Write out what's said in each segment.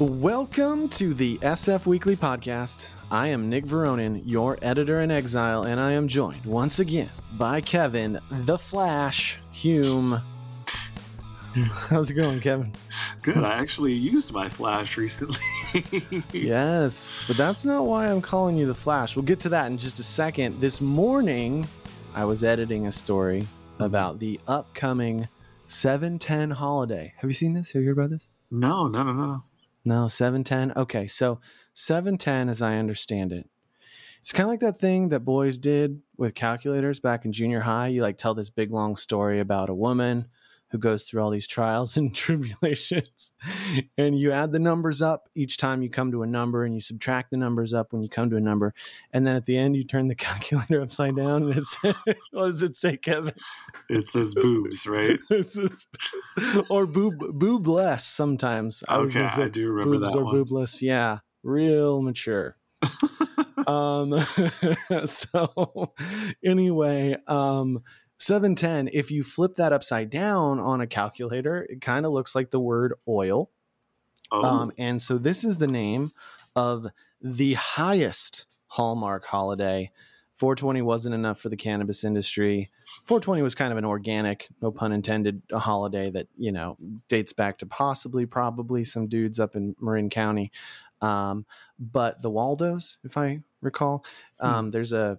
Welcome to the SF Weekly Podcast. I am Nick Veronin, your editor in exile, and I am joined once again by Kevin, the Flash Hume. How's it going, Kevin? Good. I actually used my flash recently. yes, but that's not why I'm calling you the Flash. We'll get to that in just a second. This morning, I was editing a story about the upcoming 710 holiday. Have you seen this? Have you heard about this? No, no, no, no. No, 710. Okay, so 710, as I understand it, it's kind of like that thing that boys did with calculators back in junior high. You like tell this big long story about a woman who goes through all these trials and tribulations. and you add the numbers up each time you come to a number and you subtract the numbers up when you come to a number. And then at the end, you turn the calculator upside down and it says, what does it say, Kevin? It says boobs, right? or boob, boobless sometimes. I okay, I do remember boobs that or one. boobless. Yeah, real mature. um, so anyway, um, 710, if you flip that upside down on a calculator, it kind of looks like the word oil. Oh. Um, and so this is the name of the highest Hallmark holiday. 420 wasn't enough for the cannabis industry. 420 was kind of an organic, no pun intended, a holiday that, you know, dates back to possibly, probably some dudes up in Marin County. Um, but the Waldos, if I recall, um, hmm. there's a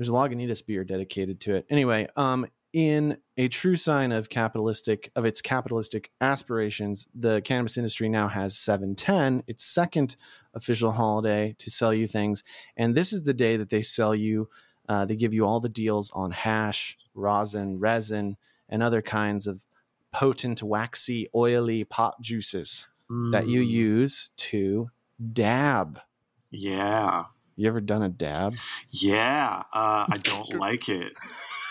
there's a Lagunitas beer dedicated to it. Anyway, um, in a true sign of capitalistic of its capitalistic aspirations, the cannabis industry now has 710, its second official holiday to sell you things, and this is the day that they sell you. Uh, they give you all the deals on hash, rosin, resin, and other kinds of potent, waxy, oily pot juices mm. that you mm. use to dab. Yeah. You ever done a dab? Yeah, uh, I don't like it.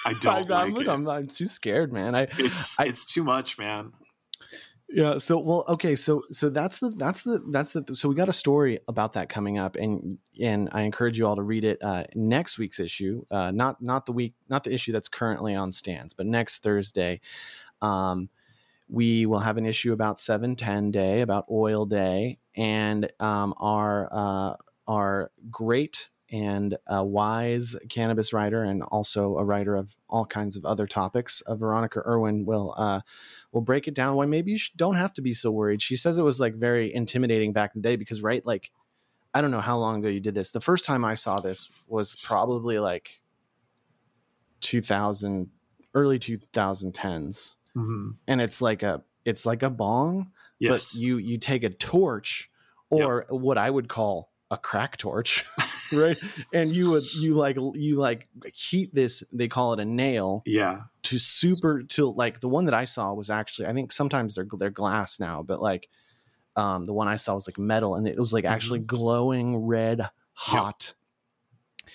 I don't I, like I'm, it. I'm, I'm, too scared, man. I it's I, it's too much, man. Yeah. So well, okay. So so that's the that's the that's the so we got a story about that coming up, and and I encourage you all to read it uh, next week's issue. Uh, not not the week, not the issue that's currently on stands, but next Thursday. Um, we will have an issue about 710 day about oil day and um, our uh, our great and a wise cannabis writer and also a writer of all kinds of other topics. Uh, Veronica Irwin will uh, will break it down why maybe you don't have to be so worried. She says it was like very intimidating back in the day because right like I don't know how long ago you did this. The first time I saw this was probably like 2000 early 2010s. Mm-hmm. And it's like a it's like a bong, yes. but you you take a torch or yep. what I would call a crack torch right and you would you like you like heat this they call it a nail yeah to super to like the one that i saw was actually i think sometimes they're they're glass now but like um the one i saw was like metal and it was like actually mm-hmm. glowing red hot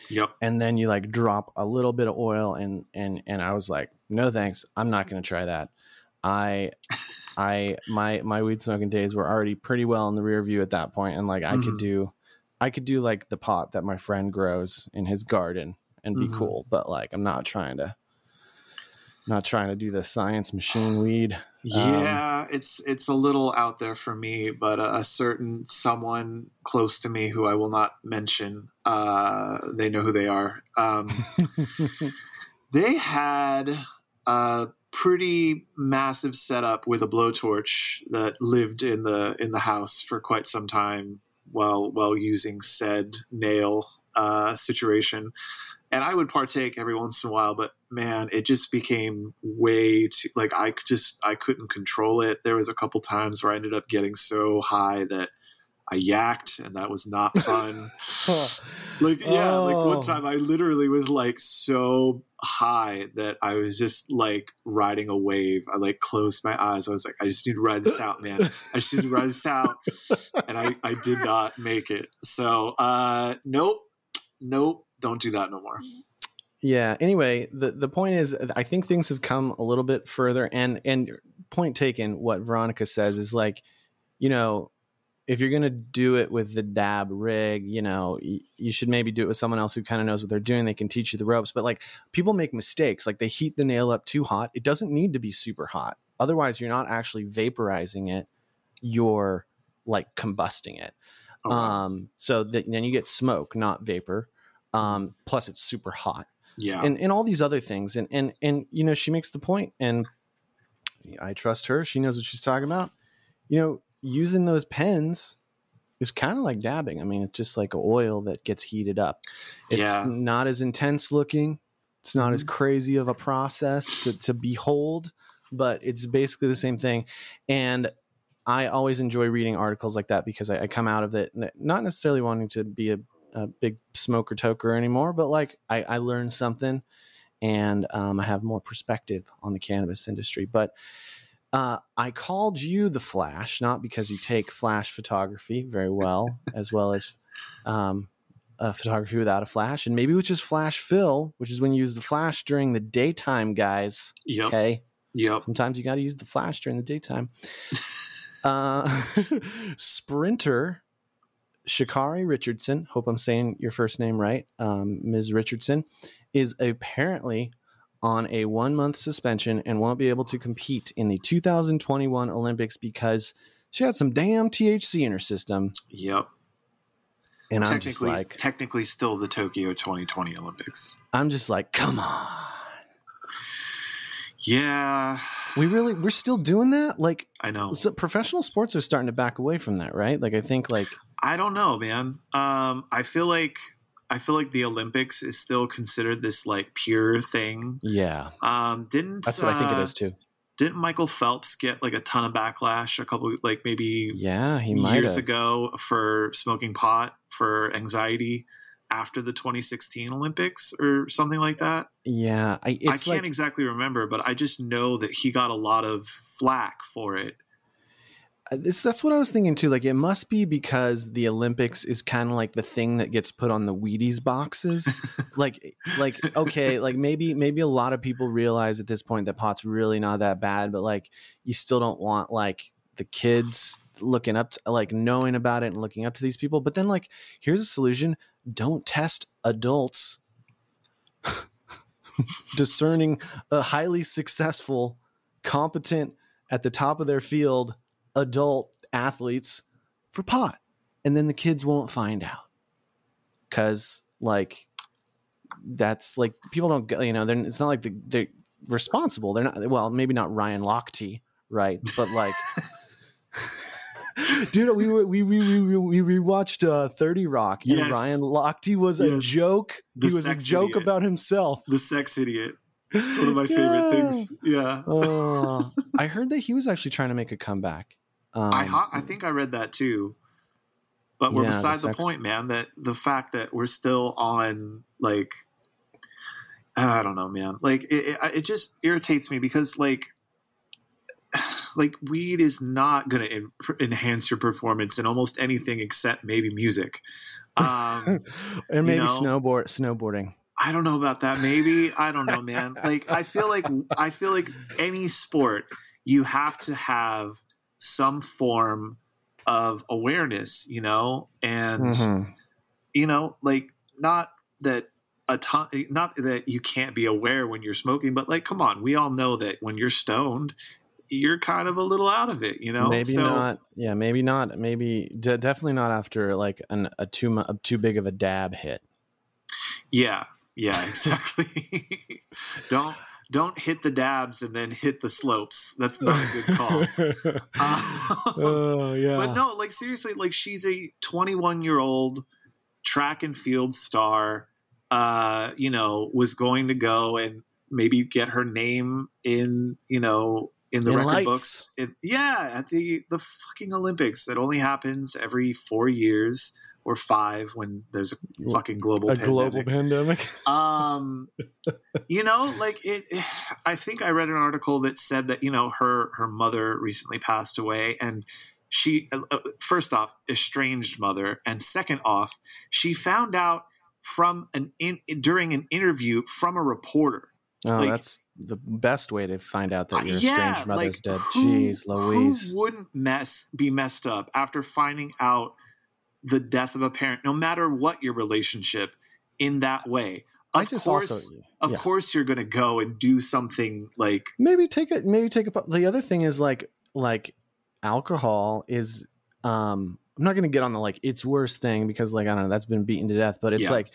yep. yep and then you like drop a little bit of oil and and and i was like no thanks i'm not going to try that i i my my weed smoking days were already pretty well in the rear view at that point and like i mm-hmm. could do I could do like the pot that my friend grows in his garden and be mm-hmm. cool, but like I'm not trying to not trying to do the science machine weed. Yeah, um, it's it's a little out there for me, but a, a, certain someone close to me who I will not mention, uh, they know who they are. Um, they had a pretty massive setup with a blowtorch that lived in the in the house for quite some time while while using said nail uh, situation. And I would partake every once in a while, but man, it just became way too like I just I couldn't control it. There was a couple times where I ended up getting so high that I yacked, and that was not fun. like yeah, oh. like one time I literally was like so high that I was just like riding a wave. I like closed my eyes. I was like, I just need to ride this out, man. I just need to ride this out, and I I did not make it. So uh, nope, nope, don't do that no more. Yeah. Anyway, the the point is, I think things have come a little bit further, and and point taken. What Veronica says is like, you know, if you're going to do it with the dab rig, you know, y- you should maybe do it with someone else who kind of knows what they're doing. They can teach you the ropes. But like people make mistakes, like they heat the nail up too hot. It doesn't need to be super hot. Otherwise, you're not actually vaporizing it. You're like combusting it. Oh. Um, so that then you get smoke, not vapor. Um, plus it's super hot yeah. and, and all these other things. And, and, and, you know, she makes the point and I trust her. She knows what she's talking about. You know, using those pens is kind of like dabbing. I mean, it's just like oil that gets heated up. It's Yeah. not as intense looking. It's not as crazy of a process to, to behold, but it's basically the same thing. And I always enjoy reading articles like that because I, I come out of it not necessarily wanting to be a, a big smoker toker anymore, but like I, I learned something and um, I have more perspective on the cannabis industry. But uh, I called you the Flash, not because you take flash photography very well, as well as um, uh, photography without a flash, and maybe with just flash fill, which is when you use the flash during the daytime, guys. Yep. Okay. Yep. Sometimes you got to use the flash during the daytime. uh, sprinter Sha'Carri Richardson, hope I'm saying your first name right, um, Ms. Richardson, is apparently on a one month suspension and won't be able to compete in the 2021 Olympics because she had some damn THC in her system. Yep. And I'm just technically, like, technically, still the Tokyo 2020 Olympics. I'm just like, come on. Yeah, We really, we're still doing that? Like, I know. so professional sports are starting to back away from that, right? Like, I think, like, I don't know, man. Um, I feel like I feel like the Olympics is still considered this like pure thing. yeah, Um, didn't that's what I think it uh, too. Didn't Michael Phelps get like a ton of backlash a couple like maybe Yeah, he might years ago for smoking pot for anxiety after the 2016 Olympics or something like that? Yeah, I, I can't like, exactly remember, but I just know that he got a lot of flack for it. Uh, This, that's what I was thinking too. Like, it must be because the Olympics is kind of like the thing that gets put on the Wheaties boxes. like, like okay, like maybe maybe a lot of people realize at this point that pot's really not that bad, but like you still don't want like the kids looking up to like knowing about it and looking up to these people. But then like here's a solution: don't test adults. discerning a highly successful competent at the top of their field adult athletes for pot and then the kids won't find out because like that's like people don't get you know they're, it's not like the, they're responsible they're not well maybe not ryan lochte right but like dude we were we we we, we rewatched uh 30 rock and Yes. ryan lochte was a joke The he was a joke idiot. about himself The sex idiot. It's one of my favorite Yeah. things. Yeah. oh, I heard that he was actually trying to make a comeback. Um, I I think I read that too. But we're Yeah, beside the, sex- point, man. That the fact that we're still on like I don't know, man. Like it, it, it just irritates me because like like weed is not going to en- enhance your performance in almost anything except maybe music. Um, and maybe know- snowboard snowboarding. I don't know about that. Maybe I don't know, man. Like I feel like I feel like any sport you have to have some form of awareness, you know, and Mhm. you know, like not that a ton, not that you can't be aware when you're smoking, but like, come on, we all know that when you're stoned, you're kind of a little out of it, you know. Maybe So- not. Yeah, maybe not. Maybe de- definitely not after like an, a too a too big of a dab hit. Yeah, yeah, exactly. don't don't hit the dabs and then hit the slopes. That's not a good call. Um, oh yeah. But no, like seriously, like she's a 21 year old track and field star. Uh, you know, was going to go and maybe get her name in, you know, in the In record lights. books. It, yeah, at the the fucking Olympics. That only happens every four years or five when there's a fucking global a pandemic global pandemic. um you know like it, i think i read an article that said that you know her her mother recently passed away and she uh, uh, first off estranged mother and second off she found out from an in during an interview from a reporter Oh, Like- that's the best way to find out that your Uh, yeah, estranged mother's like, dead. who- Jeez, Louise. Who wouldn't mess be messed up after finding out the death of a parent, no matter what your relationship, in that way? Of course, also of course, you're going to go and do something like maybe take it maybe take a the other thing is like like alcohol is um, I'm not going to get on the like it's worse thing because like I don't know that's been beaten to death, but it's Yeah. like,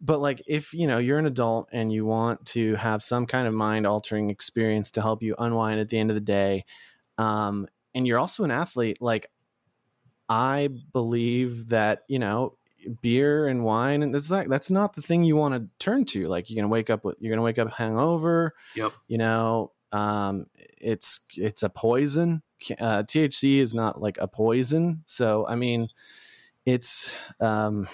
but like if you know you're an adult and you want to have some kind of mind altering experience to help you unwind at the end of the day, um, and you're also an athlete, like I believe that you know beer and wine and that's like that's not the thing you want to turn to. Like you're gonna wake up with you're gonna wake up hangover. Yep. You know, um, it's it's a poison. Uh, THC is not like a poison. So I mean, it's um,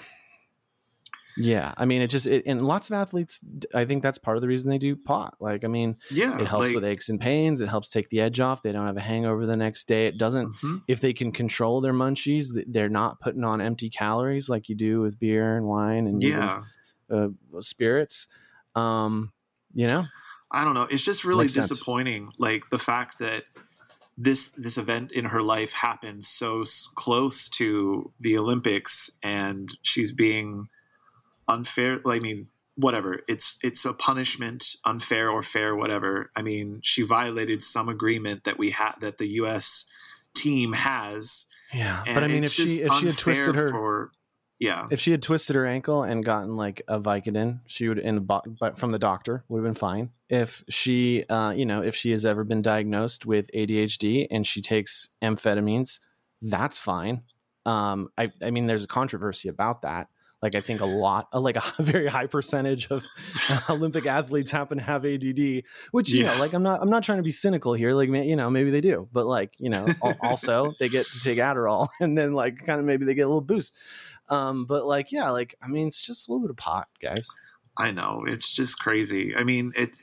yeah. I mean, it just it, and lots of athletes. I think that's part of the reason they do pot. Like, I mean, Yeah. it helps like- with aches and pains. It helps take the edge off. They don't have a hangover the next day. It doesn't. Mhm. If they can control their munchies, they're not putting on empty calories like you do with beer and wine and even, Yeah. uh, spirits. Um, you know, I don't know. It's just really Makes sense. disappointing. Like the fact that this this event in her life happened so s- close to the Olympics, and she's being unfair. I mean, whatever. It's it's a punishment, unfair or fair, whatever. I mean, she violated some agreement that we had that the U.S. team has. yeah. But I mean, if she if she had twisted her for yeah if she had twisted her ankle and gotten like a Vicodin, she would in but from the doctor would have been fine. If she, uh, you know, if she has ever been diagnosed with ADHD and she takes amphetamines, that's fine. Um, I, I mean, there's a controversy about that. Like, I think a lot, like a very high percentage of Olympic athletes happen to have ADD, which you Yeah. know, like I'm not, I'm not trying to be cynical here. Like, you know, maybe they do, but like, you know, also they get to take Adderall and then like kind of maybe they get a little boost. Um, but like, yeah, like I mean, it's just a little bit of pot, guys. I know it's just crazy. I mean, it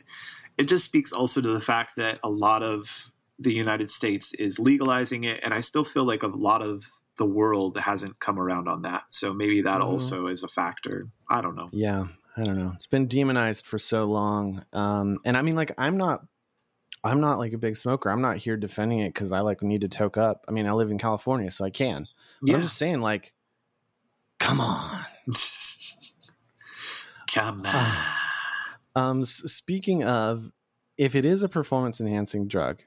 it just speaks also to the fact that a lot of the United States is legalizing it, and I still feel like a lot of the world hasn't come around on that. So maybe that Mhm. also is a factor. I don't know. Yeah, I don't know. It's been demonized for so long. Um, and I mean, like, I'm not, I'm not like a big smoker. I'm not here defending it because I like need to toke up. I mean, I live in California, so I can. Yeah. I'm just saying, like, come on. Come on. Ah. Um, speaking of, if it is a performance enhancing drug,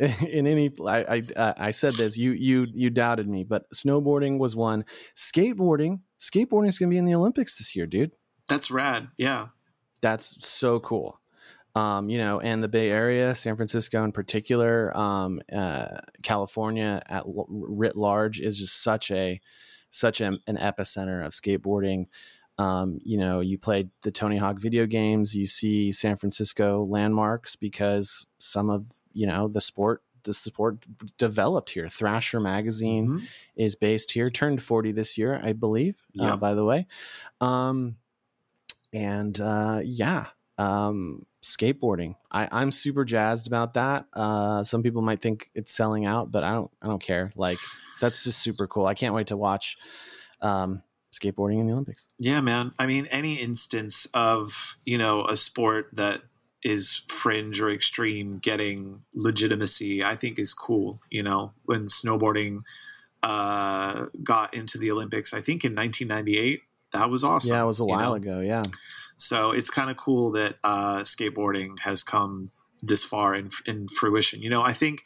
in any, I, I, uh, I said this. You, you, you doubted me, but snowboarding was one. Skateboarding, skateboarding is going to be in the Olympics this year, dude. That's rad. Yeah. That's so cool. Um, you know, and the Bay Area, San Francisco in particular, um, uh, California at l- writ large is just such a, such a, an epicenter of skateboarding. Um, you know, you played the Tony Hawk video games, you see San Francisco landmarks because some of, you know, the sport, the sport developed here. Thrasher magazine Mhm. is based here, turned 40 this year, I believe, uh, Yeah. by the way. Um, and uh, yeah, um, skateboarding. I, I'm super jazzed about that. Uh, some people might think it's selling out, but I don't. I don't care. Like that's just super cool. I can't wait to watch um, skateboarding in the Olympics. Yeah, man. I mean, any instance of, you know, a sport that is fringe or extreme getting legitimacy, I think is cool. You know, when snowboarding uh, got into the Olympics, I think in 1998, that was awesome. yeah, it was a you while know? ago. Yeah, So it's kind of cool that uh, skateboarding has come this far in, in fruition. You know, I think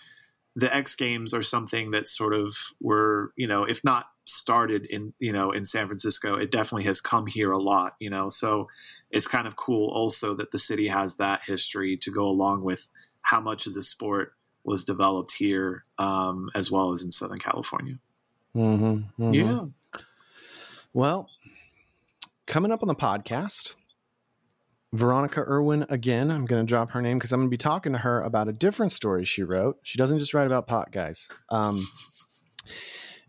the X Games are something that sort of were, you know, if not started in, you know, in San Francisco, it definitely has come here a lot, you know. So it's kind of cool also that the city has that history to go along with how much of the sport was developed here um, as well as in Southern California. mm-hmm, mhm. Yeah. Well, coming up on the podcast, Veronica Irwin again. I'm going to drop her name because I'm going to be talking to her about a different story she wrote. She doesn't just write about pot, guys. Um,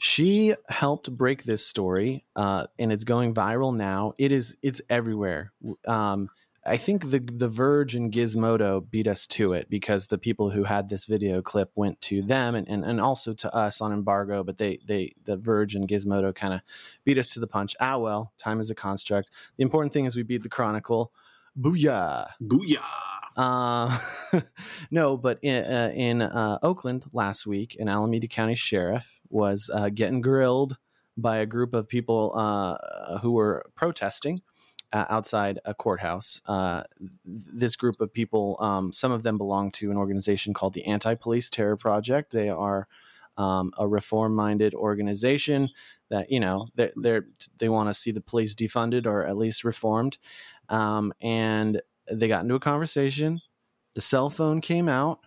she helped break this story, uh, and it's going viral now. It is. It's everywhere. Um, I think the the Verge and Gizmodo beat us to it because the people who had this video clip went to them and, and, and also to us on embargo, but they they the Verge and Gizmodo kind of beat us to the punch. Ah well, time is a construct. The important thing is we beat the Chronicle. Booyah! Booyah. Uh, no, but in, uh, in uh, Oakland last week, an Alameda County sheriff was uh, getting grilled by a group of people uh, who were protesting outside a courthouse. This group of people, um, some of them belong to an organization called the Anti Police Terror Project. They are um, a reform-minded organization that you know they're, they're they want to see the police defunded or at least reformed, um, and they got into a conversation. The cell phone came out,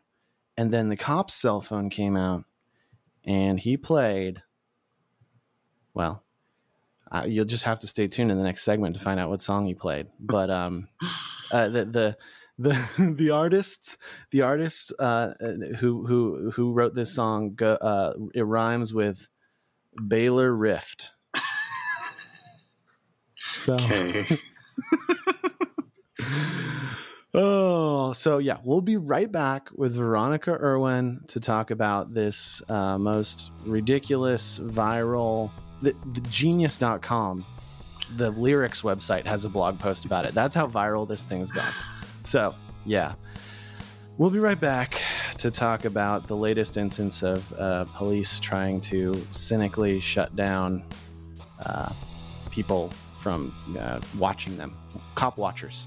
and then the cop's cell phone came out, and he played. Well, uh, you'll just have to stay tuned in the next segment to find out what song he played. But um, uh, the the the the artists the artist uh, who who who wrote this song go, uh, it rhymes with Baylor Rift. so. Okay. Oh, so yeah, we'll be right back with Veronica Irwin to talk about this uh, most ridiculous viral. The, the genius.com, the lyrics website, has a blog post about it. That's how viral this thing's gone. So, yeah. We'll be right back to talk about the latest instance of uh, police trying to cynically shut down uh, people from uh, watching them, cop watchers.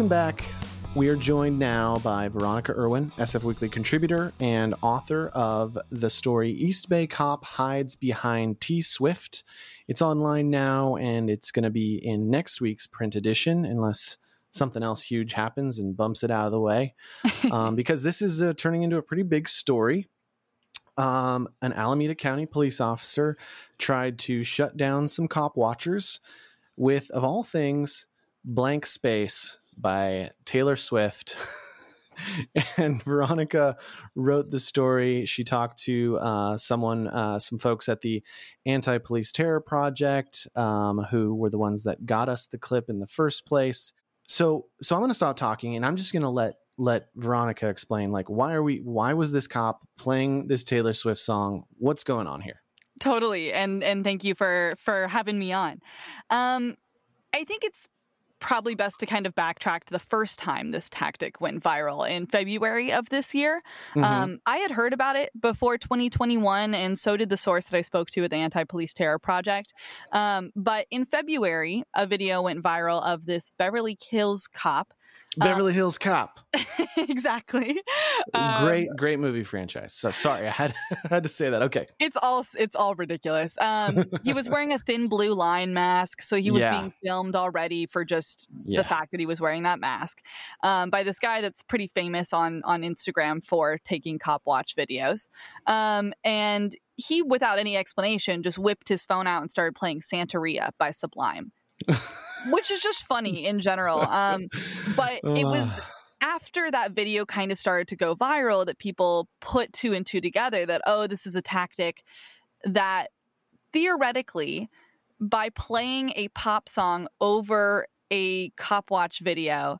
Welcome back. We are joined now by Veronica Irwin, SF Weekly contributor and author of the story East Bay Cop Hides Behind T Swift. It's online now and it's going to be in next week's print edition, unless something else huge happens and bumps it out of the way. Um, because this is uh, turning into a pretty big story. Um, an Alameda County police officer tried to shut down some cop watchers with, of all things, Blank Space by Taylor Swift. and Veronica wrote the story. She talked to uh, someone, uh, some folks at the Anti Police Terror Project, um, who were the ones that got us the clip in the first place. So, so I'm going to stop talking, and I'm just going to let let Veronica explain, like, why are we? Why was this cop playing this Taylor Swift song? What's going on here? Totally, and and thank you for for having me on. Um, I think it's probably best to kind of backtrack to the first time this tactic went viral in February of this year. Mm-hmm. Um, I had heard about it before 2021, and so did the source that I spoke to at the Anti Police Terror Project. Um, but in February, a video went viral of this Beverly Hills cop Beverly um, Hills Cop. exactly. Great, um, great movie franchise. So sorry, I had I had to say that. Okay. It's all it's all ridiculous. Um, he was wearing a thin blue line mask, so he was yeah. being filmed already for just yeah. the fact that he was wearing that mask um, by this guy that's pretty famous on on Instagram for taking cop watch videos. Um, and he, without any explanation, just whipped his phone out and started playing Santeria by Sublime which is just funny in general. Um, but it was after that video kind of started to go viral that people put two and two together that, oh, this is a tactic that theoretically, by playing a pop song over a cop watch video,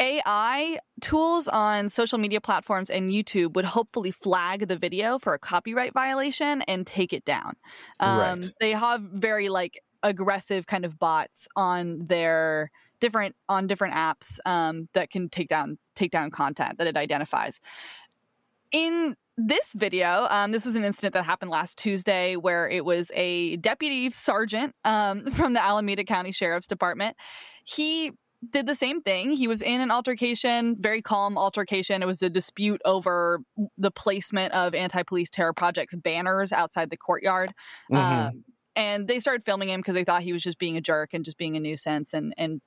AI tools on social media platforms and YouTube would hopefully flag the video for a copyright violation and take it down. Um, right. They have very like aggressive kind of bots on their different on different apps um, that can take down take down content that it identifies. In this video, um, this was an incident that happened last Tuesday where it was a deputy sergeant um, from the Alameda County Sheriff's Department. He did the same thing. He was in an altercation, very calm altercation. It was a dispute over the placement of anti police terror projects banners outside the courtyard. Mm-hmm. Um, and they started filming him because they thought he was just being a jerk and just being a nuisance and and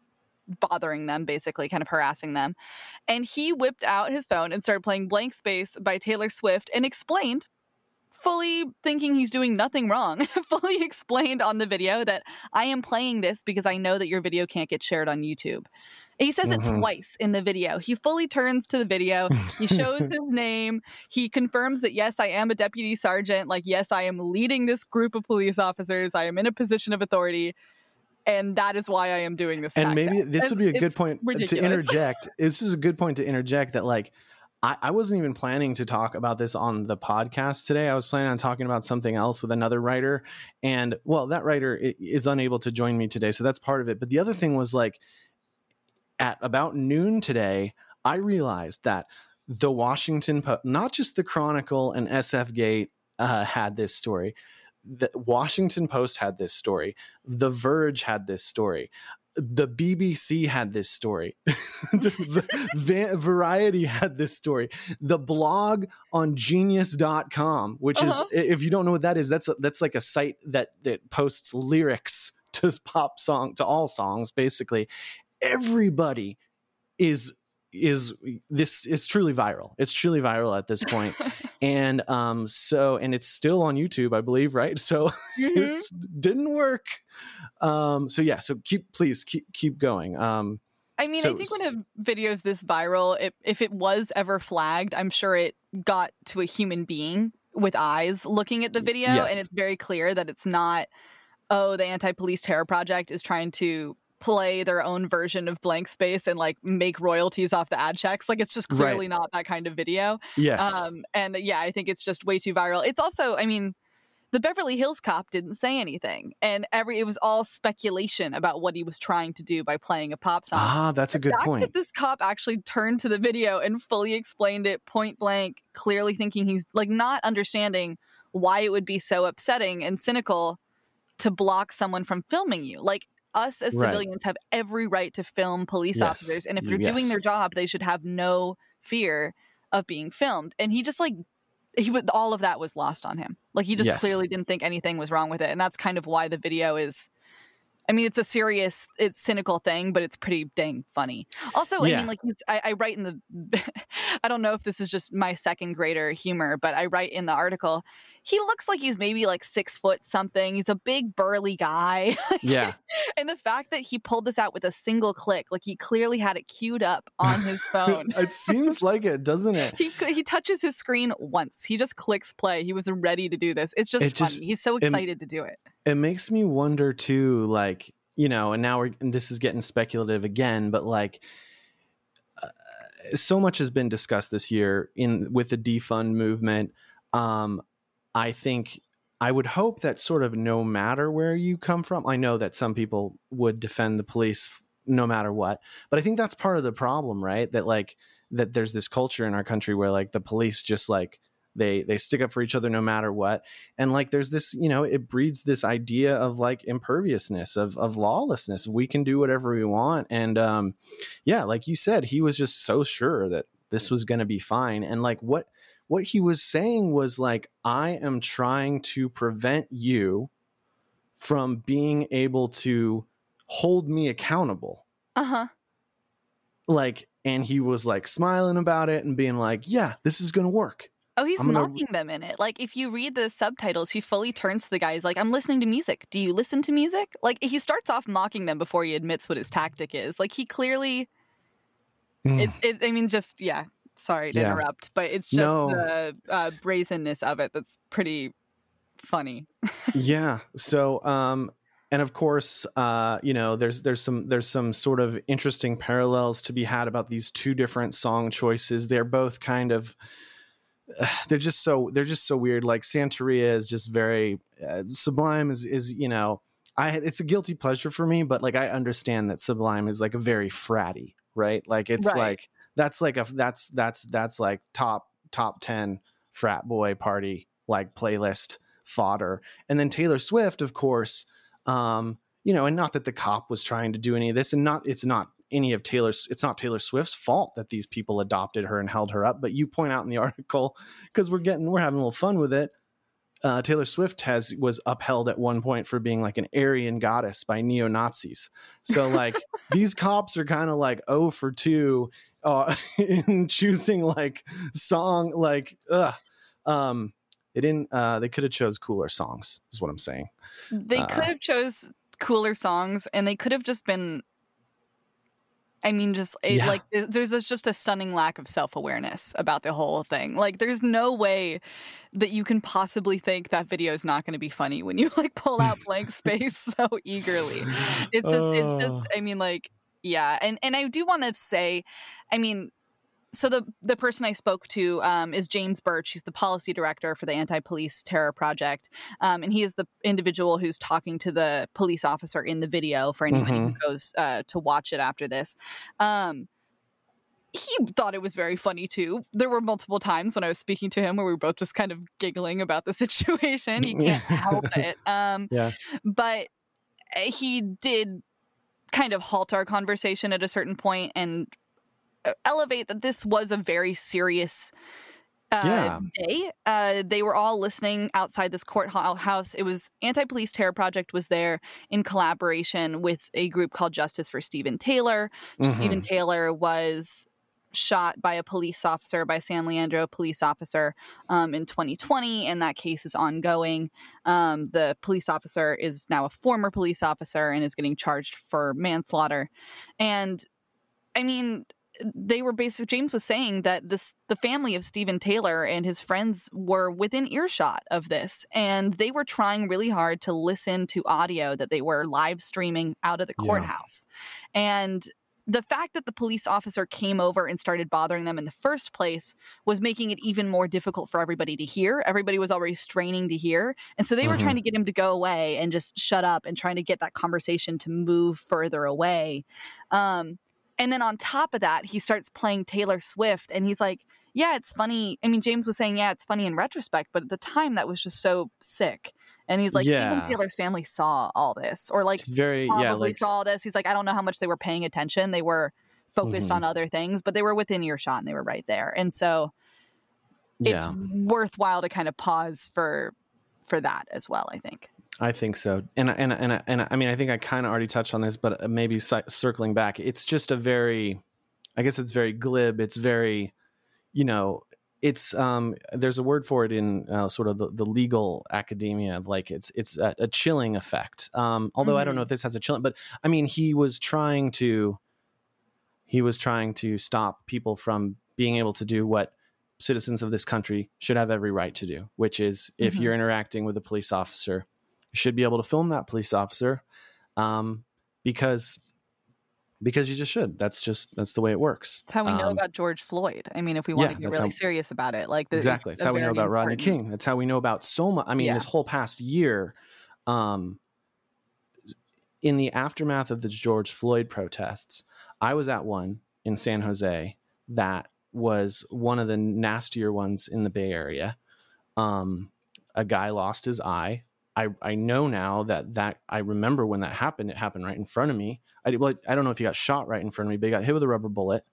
bothering them basically kind of harassing them. And he whipped out his phone and started playing blank space by taylor swift and explained fully thinking he's doing nothing wrong fully explained on the video that i am playing this because i know that your video can't get shared on youtube he says mm-hmm. it twice in the video. He fully turns to the video. He shows his name. He confirms that, yes, I am a deputy sergeant. Like, yes, I am leading this group of police officers. I am in a position of authority. and that is why I am doing this. And maybe this would be a good point ridiculous. to interject. this is a good point to interject that like I, I wasn't even planning to talk about this on the podcast today. I was planning on talking about something else with another writer, and well, that writer is unable to join me today, so that's part of it. But the other thing was like at about noon today, I realized that the Washington Post, not just the Chronicle and SF Gate, uh, had this story. The Washington Post had this story. The Verge had this story the BBC had this story. Variety had this story. The blog on genius.com, which uh-huh. is if you don't know what that is, that's a, that's like a site that that posts lyrics to pop song to all songs basically. Everybody is is this is truly viral. It's truly viral at this point. and um so and it's still on YouTube, I believe, right? So mm-hmm. it didn't work. Um so yeah, so keep please keep keep going. Um I mean, so, I think when a video is this viral, it, if it was ever flagged, I'm sure it got to a human being with eyes looking at the video, yes. and it's very clear that it's not, oh, the anti police terror project is trying to play their own version of blank space and like make royalties off the ad checks. Like it's just clearly right. not that kind of video. Yes. Um and yeah i think it's just way too viral. It's also i mean the beverly hills cop didn't say anything and every it was all speculation about what he was trying to do by playing a pop song. Ah that's the a good point. that this cop actually turned to the video and fully explained it point blank clearly thinking he's like not understanding why it would be so upsetting and cynical to block someone from filming you. Like us as civilians right. have every right to film police yes. officers and if they're yes. doing their job they should have no fear of being filmed and he just like he would all of that was lost on him like he just yes. clearly didn't think anything was wrong with it and that's kind of why the video is I mean, it's a serious, it's cynical thing, but it's pretty dang funny. Also, yeah. I mean, like I, I, write in the, I don't know if this is just my second grader humor, but I write in the article. He looks like he's maybe like six foot something. He's a big burly guy. yeah. and the fact that he pulled this out with a single click, like he clearly had it queued up on his phone. it seems like it, doesn't it? he he touches his screen once. He just clicks play. He was ready to do this. It's just it funny. Just, he's so excited it, to do it. It makes me wonder too, like you know, and now we're and this is getting speculative again, but like uh, so much has been discussed this year in with the defund movement. Um, I think I would hope that sort of no matter where you come from, I know that some people would defend the police no matter what, but I think that's part of the problem, right? That like that there's this culture in our country where like the police just like they they stick up for each other no matter what. And like there's this you know it breeds this idea of like imperviousness of of lawlessness. We can do whatever we want. And um yeah like you said he was just so sure that this was going to be fine. And like what what he was saying was like i am trying to prevent you from being able to hold me accountable. Uh-huh. Like and he was like smiling about it and being like yeah this is going to work Oh, he's gonna... mocking them in it. Like if you read the subtitles, he fully turns to the guy. He's like, "I'm listening to music. Do you listen to music?" Like he starts off mocking them before he admits what his tactic is. Like he clearly, mm. it's. It, I mean, just yeah. Sorry to yeah. interrupt, but it's just no. the uh, brazenness of it that's pretty funny. yeah. So, um, and of course, uh, you know, there's there's some there's some sort of interesting parallels to be had about these two different song choices. They're both kind of they're just so they're just so weird. Like Santeria is just very uh, Sublime is is you know I it's a guilty pleasure for me, but like I understand that Sublime is like a very fratty, right? Like it's right. like that's like a that's that's that's like top top ten frat boy party like playlist fodder, and then Taylor Swift, of course. Um, you know, and not that the cop was trying to do any of this, and not it's not any of Taylor's it's not Taylor Swift's fault that these people adopted her and held her up, but you point out in the article because we're getting we're having a little fun with it. Uh, Taylor Swift has was upheld at one point for being like an Aryan goddess by neo Nazis. So like these cops are kind of like oh for two uh, in choosing like song like ugh. Um, they didn't. Uh, they could have chose cooler songs. Is what I'm saying. They uh, could have chose cooler songs, and they could have just been I mean, just it, yeah. like there's just a stunning lack of self awareness about the whole thing. Like, there's no way that you can possibly think that video is not going to be funny when you like pull out blank space so eagerly. It's just, it's just. Oh. I mean, like, yeah, and and I do want to say, I mean, so the the person I spoke to um, is James Burch. He's the policy director for the Anti Police Terror Project, um, and he is the individual who's talking to the police officer in the video. For anybody mm-hmm. who goes uh, to watch it after this. Um, he thought it was very funny too. There were multiple times when I was speaking to him where we were both just kind of giggling about the situation. He can't help it. Um, yeah. But eh, he did kind of halt our conversation at a certain point and uh, elevate that this was a very serious uh, yeah. day. Uh, they were all listening outside this courthouse. It was Anti-Police Terror Project was there in collaboration with a group called Justice for Steven Taylor. Mm-hmm. Steven Taylor was shot by a police officer, by San Leandro police officer um, in 2020, and that case is ongoing. Um, the police officer is now a former police officer and is getting charged for manslaughter. And I mean, they were basically James was saying that this the family of Steven Taylor and his friends were within earshot of this and they were trying really hard to listen to audio that they were live streaming out of the courthouse. Yeah. And the fact that the police officer came over and started bothering them in the first place was making it even more difficult for everybody to hear. Everybody was already straining to hear. And so they mm-hmm. were trying to get him to go away and just shut up and trying to get that conversation to move further away. Um, and then on top of that, he starts playing Taylor Swift and he's like, yeah, it's funny. I mean, James was saying, yeah, it's funny in retrospect, but at the time that was just so sick. And he's like, yeah. Steven Taylor's family saw all this, or like, it's very, probably yeah, like, saw this. He's like, I don't know how much they were paying attention. They were focused mm-hmm. on other things, but they were within earshot and they were right there. And so it's yeah. worthwhile to kind of pause for for that as well. I think. I think so, and and and and I mean, I think I kind of already touched on this, but maybe circling back, it's just a very, I guess it's very glib. It's very, you know, it's um, there's a word for it in uh, sort of the, the legal academia of like it's it's a, a chilling effect. Um, although mm-hmm. I don't know mm-hmm. if this has a chilling, but I mean, he was trying to, he was trying to stop people from being able to do what citizens of this country should have every right to do, which is if mm-hmm. you're interacting with a police officer should be able to film that police officer um, because because you just should. That's just that's the way it works. That's how we know um, about George Floyd. I mean, if we want yeah, to get really how, serious about it, like the, exactly, that's how we know about important. Rodney King. That's how we know about so much. I mean, yeah. this whole past year, um, in the aftermath of the George Floyd protests, I was at one in San Jose that was one of the nastier ones in the Bay Area. Um, a guy lost his eye I, I know now that that I remember when that happened. It happened right in front of me. I well, I don't know if he got shot right in front of me, but he got hit with a rubber bullet,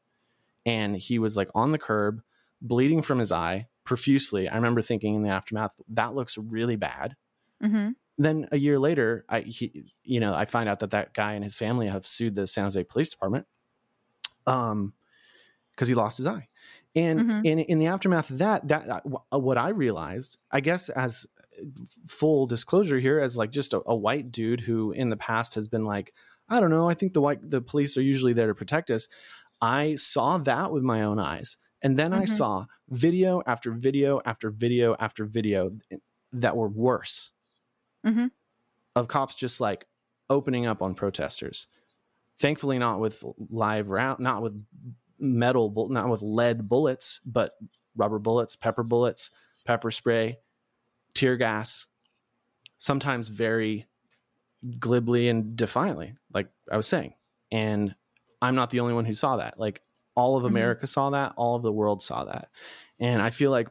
and he was like on the curb, bleeding from his eye profusely. I remember thinking in the aftermath, that looks really bad. Mm-hmm. Then a year later, I he, you know I find out that that guy and his family have sued the San Jose Police Department, um, because he lost his eye. And mm-hmm. in in the aftermath of that, that uh, what I realized, I guess, as full disclosure here as like just a, a, white dude who in the past has been like i don't know i think the white the police are usually there to protect us i saw that with my own eyes and then mm-hmm. i saw video after video after video after video that were worse mm-hmm. of cops just like opening up on protesters thankfully not with live round not with metal not with lead bullets but rubber bullets pepper bullets pepper spray tear gas, sometimes very glibly and defiantly, like I was saying. And I'm not the only one who saw that. Like all of mm-hmm. America mm-hmm. saw that, all of the world saw that. And I feel like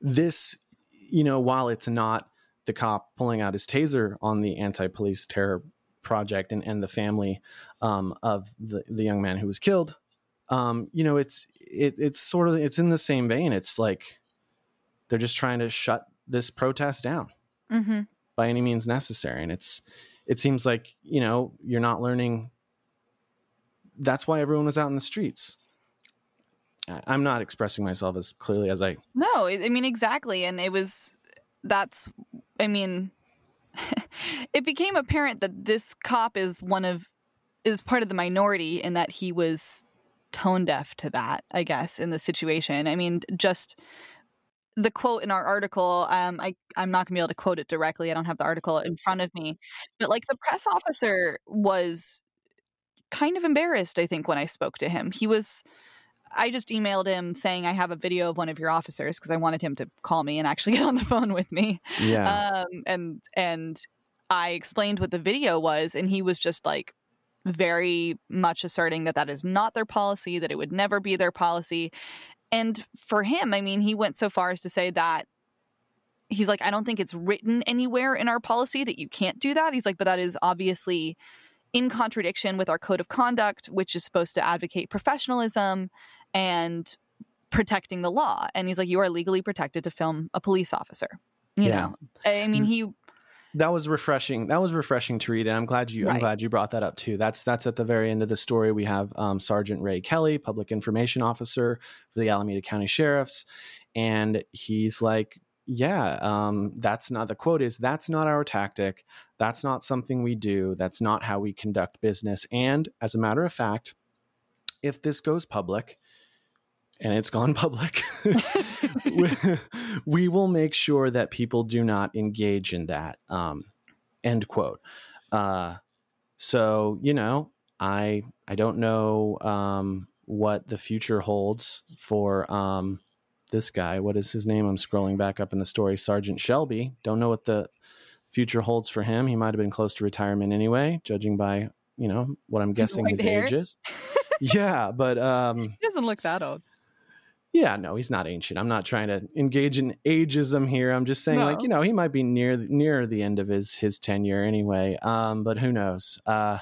this, you know, while it's not the cop pulling out his taser on the anti police terror project and, and the family um, of the, the young man who was killed, um, you know, it's it, it's sort of it's in the same vein. It's like they're just trying to shut this protest down mm-hmm. by any means necessary. And it's it seems like you know you're not learning. That's why everyone was out in the streets. I'm not expressing myself as clearly as I. No, I mean exactly, and it was. That's. I mean, it became apparent that this cop is one of is part of the minority in that he was tone deaf to that, I guess, in the situation. I mean, just the quote in our article, um, I, I'm not going to be able to quote it directly. I don't have the article in front of me. But like the press officer was kind of embarrassed, I think, when I spoke to him. He was. I just emailed him saying I have a video of one of your officers because I wanted him to call me and actually get on the phone with me. Yeah. Um, and and I explained what the video was, and he was just like very much asserting that that is not their policy, that it would never be their policy. And for him, I mean, he went so far as to say that he's like, I don't think it's written anywhere in our policy that you can't do that. He's like, but that is obviously in contradiction with our code of conduct, which is supposed to advocate professionalism and protecting the law. And he's like, you are legally protected to film a police officer. You yeah. know, I mean, he that was refreshing. That was refreshing to read, and I'm glad you. Right. I'm glad you brought that up too. That's that's at the very end of the story. We have um, Sergeant Ray Kelly, Public Information Officer for the Alameda County Sheriffs, and he's like, "Yeah, um, that's not the quote is that's not our tactic. That's not something we do. That's not how we conduct business. And as a matter of fact, if this goes public." And it's gone public, we, we, will make sure that people do not engage in that. Um, end quote. Uh, so you know, I I don't know um, what the future holds for um, this guy. What is his name? I'm scrolling back up in the story. Sergeant Shelby. Don't know what the future holds for him. He might have been close to retirement anyway, judging by you know what I'm guessing his hair. age is. yeah, but um, he doesn't look that old. Yeah, no, he's not ancient. I'm not trying to engage in ageism here. I'm just saying, no. like, you know, he might be near near the end of his his tenure anyway. Um, but who knows? Uh,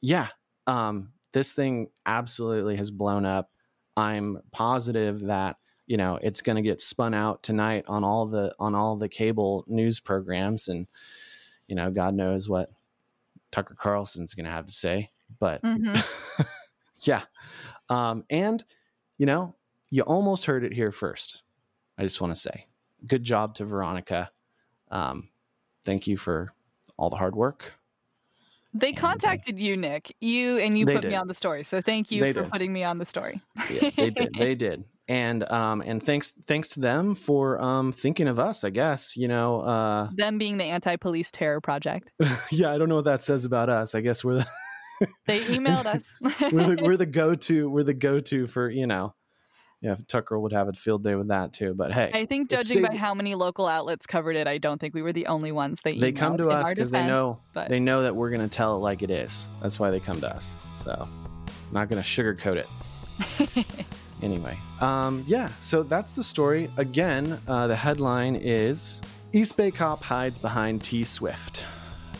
yeah, um, this thing absolutely has blown up. I'm positive that you know it's going to get spun out tonight on all the on all the cable news programs, and you know, God knows what Tucker Carlson's going to have to say. But mm-hmm. yeah, um, and you know, you almost heard it here first. I just want to say, good job to Veronica. Um, thank you for all the hard work. They uh, contacted you, Nick. You and you put did. me on the story. So thank you they for did. putting me on the story. yeah, they did. They did. And um and thanks thanks to them for um thinking of us, I guess. You know, uh them being the anti-police terror project. yeah, I don't know what that says about us. I guess we're the They emailed us. we're the we're the go-to we're the go-to for, you know, yeah, Tucker would have a field day with that too. But hey, I think judging by how many local outlets covered it, I don't think we were the only ones they they come to us because they know but... they know that we're going to tell it like it is. That's why they come to us. So, I'm not going to sugarcoat it. anyway, um, yeah. So that's the story. Again, uh, the headline is East Bay cop hides behind T Swift.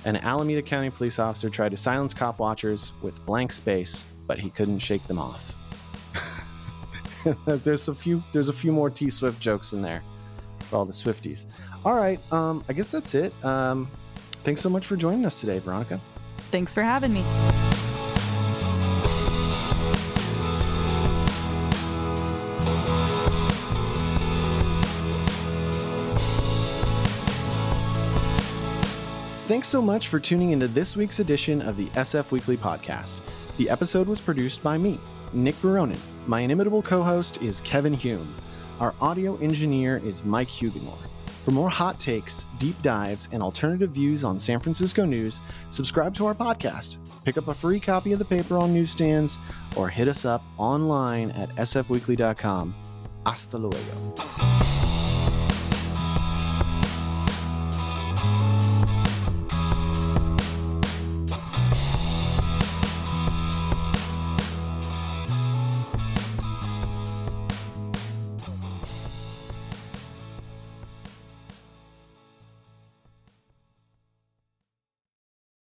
An Alameda County police officer tried to silence cop watchers with blank space, but he couldn't shake them off. there's a few there's a few more T Swift jokes in there for all the Swifties. All right, um, I guess that's it. Um, thanks so much for joining us today, Veronica. Thanks for having me. Thanks so much for tuning into this week's edition of the SF Weekly Podcast. The episode was produced by me, Nick Veronin. My inimitable co host is Kevin Hume. Our audio engineer is Mike Huguenor. For more hot takes, deep dives, and alternative views on San Francisco news, subscribe to our podcast. Pick up a free copy of the paper on newsstands or hit us up online at sfweekly.com. Hasta luego.